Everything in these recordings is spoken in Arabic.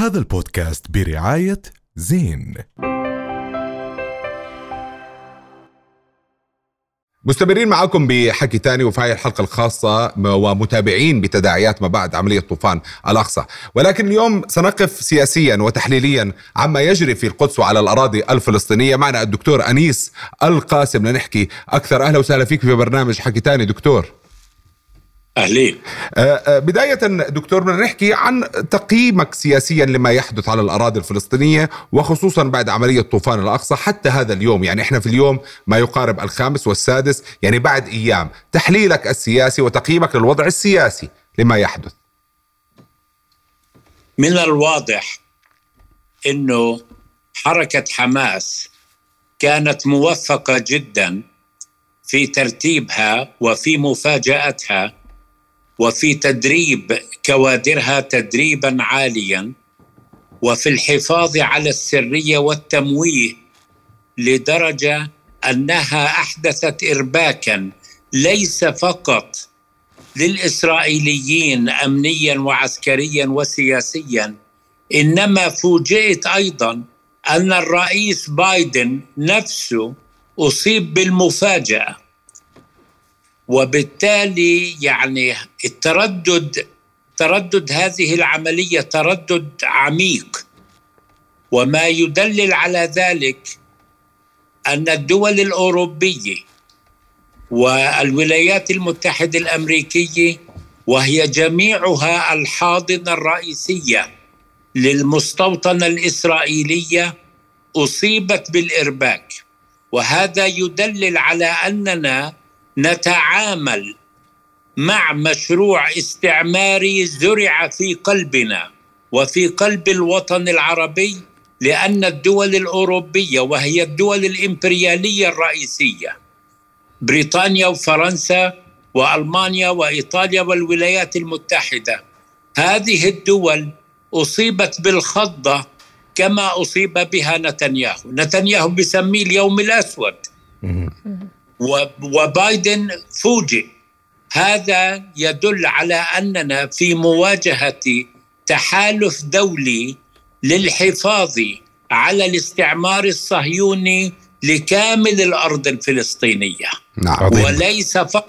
هذا البودكاست برعاية زين. مستمرين معكم بحكي تاني وفي هاي الحلقة الخاصة ومتابعين بتداعيات ما بعد عملية طوفان الأقصى. ولكن اليوم سنقف سياسيا وتحليليا عما يجري في القدس وعلى الأراضي الفلسطينية. معنا الدكتور أنيس القاسم لنحكي أكثر. أهلا وسهلا فيك في برنامج حكي تاني. دكتور. أهلين. آه، آه، بداية دكتور بدنا نحكي عن تقييمك سياسيا لما يحدث على الأراضي الفلسطينية وخصوصا بعد عملية طوفان الأقصى حتى هذا اليوم. يعني إحنا في اليوم ما يقارب الخامس والسادس يعني بعد أيام. تحليلك السياسي وتقييمك للوضع السياسي لما يحدث. من الواضح إنه حركة حماس كانت موفقة جدا في ترتيبها وفي مفاجآتها وفي تدريب كوادرها تدريبا عاليا وفي الحفاظ على السرية والتمويه لدرجة أنها أحدثت ارباكا ليس فقط للإسرائيليين امنيا وعسكريا وسياسيا إنما فوجئت أيضا أن الرئيس بايدن نفسه أصيب بالمفاجأة. وبالتالي يعني التردد تردد هذه العملية تردد عميق. وما يدلل على ذلك أن الدول الأوروبية والولايات المتحدة الأمريكية وهي جميعها الحاضنة الرئيسية للمستوطنة الإسرائيلية أصيبت بالإرباك. وهذا يدلل على أننا نتعامل مع مشروع استعماري زرع في قلبنا وفي قلب الوطن العربي لأن الدول الأوروبية وهي الدول الإمبريالية الرئيسية بريطانيا وفرنسا وألمانيا وإيطاليا والولايات المتحدة. هذه الدول أصيبت بالخضة كما أصيب بها نتنياهو، نتنياهو بسميه اليوم الأسود. وبايدن فوجئ. هذا يدل على أننا في مواجهة تحالف دولي للحفاظ على الاستعمار الصهيوني لكامل الأرض الفلسطينية. نعم. وليس فقط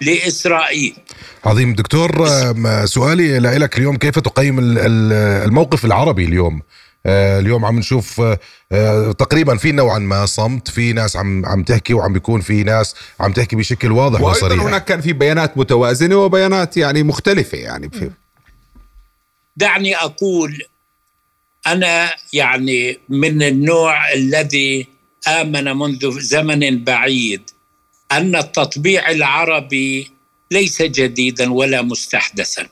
لإسرائيل. عظيم. دكتور سؤالي لك اليوم كيف تقيم الموقف العربي اليوم؟ اليوم عم نشوف آه، آه، تقريبا في نوعا ما صمت في ناس عم عم تحكي وعم بيكون في ناس عم تحكي بشكل واضح وصريح. هناك كان في بيانات متوازنة وبيانات يعني مختلفة يعني في دعني أقول أنا يعني من النوع الذي آمن منذ زمن بعيد أن التطبيع العربي ليس جديدا ولا مستحدثا.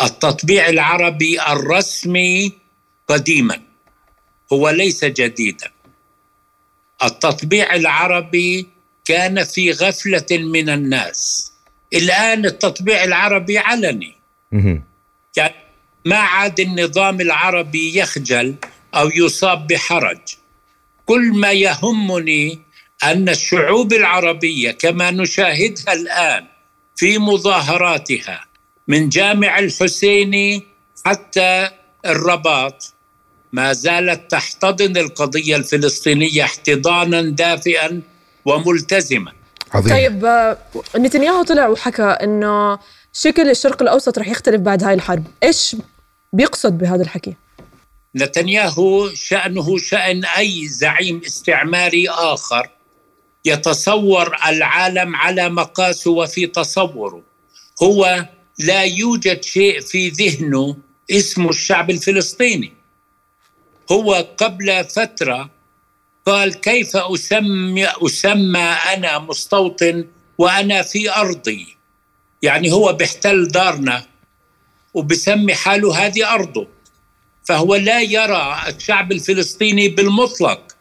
التطبيع العربي الرسمي قديما. هو ليس جديدا. التطبيع العربي كان في غفلة من الناس. الآن التطبيع العربي علني. يعني ما عاد النظام العربي يخجل أو يصاب بحرج. كل ما يهمني أن الشعوب العربية كما نشاهدها الآن في مظاهراتها من جامع الحسيني حتى الرباط ما زالت تحتضن القضية الفلسطينية احتضانا دافئا وملتزما عظيم. طيب آه، نتنياهو طلع وحكى إنه شكل الشرق الأوسط رح يختلف بعد هاي الحرب، إيش بيقصد بهذا الحكي؟ نتنياهو شأنه شأن أي زعيم استعماري آخر يتصور العالم على مقاسه وفي تصوره هو لا يوجد شيء في ذهنه اسمه الشعب الفلسطيني هو قبل فترة قال كيف أسمي, أسمى أنا مستوطن وأنا في أرضي. يعني هو بيحتل دارنا وبسمي حاله هذه أرضه. فهو لا يرى الشعب الفلسطيني بالمطلق.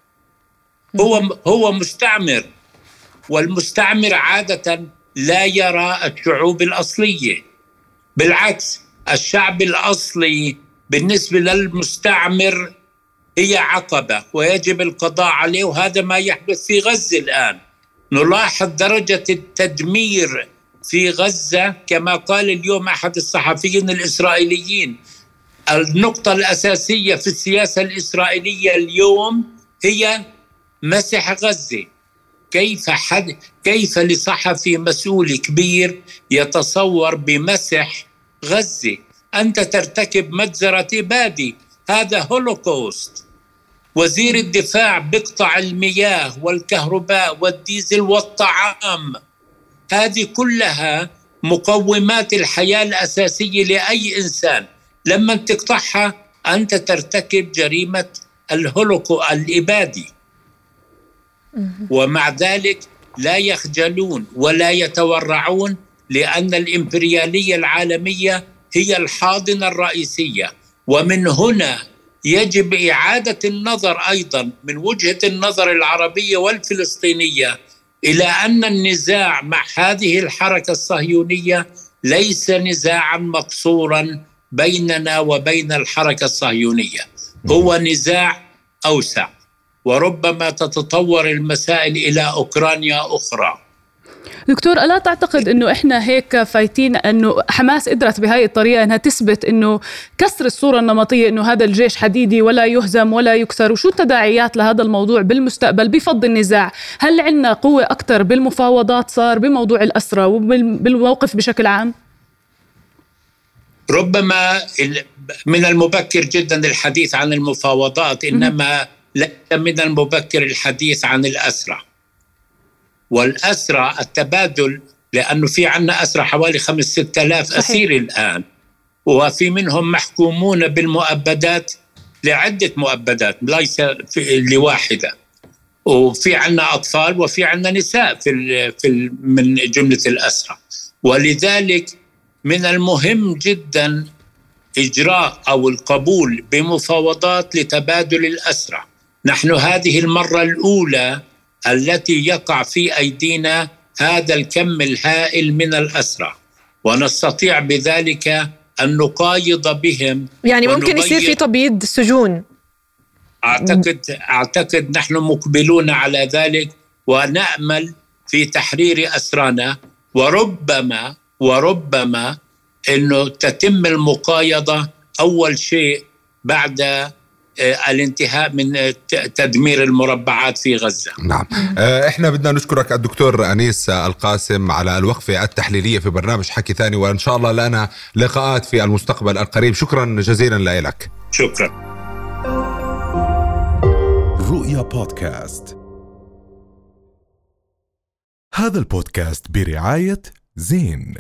هو هو مستعمر. والمستعمر عادة لا يرى الشعوب الأصلية. بالعكس الشعب الأصلي بالنسبة للمستعمر هي عقبة ويجب القضاء عليه وهذا ما يحدث في غزة الآن. نلاحظ درجة التدمير في غزة كما قال اليوم أحد الصحفيين الإسرائيليين. النقطة الأساسية في السياسة الإسرائيلية اليوم هي مسح غزة. كيف حد كيف لصحفي مسؤول كبير يتصور بمسح غزة؟ أنت ترتكب مجزرة إبادة هذا هولوكوست. وزير الدفاع بقطع المياه والكهرباء والديزل والطعام. هذه كلها مقومات الحياة الأساسية لأي إنسان. لما تقطعها أنت ترتكب جريمة الهولوكو الإبادي. ومع ذلك لا يخجلون ولا يتورعون لأن الإمبريالية العالمية هي الحاضنة الرئيسية. ومن هنا يجب إعادة النظر أيضا من وجهة النظر العربية والفلسطينية إلى أن النزاع مع هذه الحركة الصهيونية ليس نزاعا مقصورا بيننا وبين الحركة الصهيونية. هو نزاع أوسع وربما تتطور المسائل إلى أوكرانيا أخرى. دكتور ألا تعتقد أنه إحنا هيك فايتين أنه حماس قدرت بهاي الطريقة أنها تثبت أنه كسر الصورة النمطية أنه هذا الجيش حديدي ولا يهزم ولا يكسر؟ وشو التداعيات لهذا الموضوع بالمستقبل بفض النزاع؟ هل عندنا قوة أكثر بالمفاوضات صار بموضوع الأسرة وبالموقف بشكل عام؟ ربما من المبكر جدا الحديث عن المفاوضات إنما ليس من المبكر الحديث عن الاسرى والأسرى التبادل لأنه في عندنا أسرى حوالي خمس ست آلاف اسير الآن. وفي منهم محكومون بالمؤبدات لعدة مؤبدات ليس لواحدة. وفي عندنا أطفال وفي عندنا نساء في ال في ال من جملة الأسرى. ولذلك من المهم جدا إجراء أو القبول بمفاوضات لتبادل الأسرى. نحن هذه المرة الأولى التي يقع في أيدينا هذا الكم الهائل من الأسرى. ونستطيع بذلك أن نقايض بهم يعني ممكن يصير في تبييض سجون. اعتقد أعتقد نحن مقبلون على ذلك ونأمل في تحرير أسرانا. وربما وربما إنه تتم المقايضة أول شيء بعد الانتهاء من آه، تدمير المربعات في غزة. نعم. آه، إحنا بدنا نشكرك الدكتور أنيس القاسم على الوقفة التحليلية في برنامج حكي ثاني وإن شاء الله لنا لقاءات في المستقبل القريب. شكرا جزيلا لك. شكرا. رؤيا بودكاست. هذا البودكاست برعاية زين.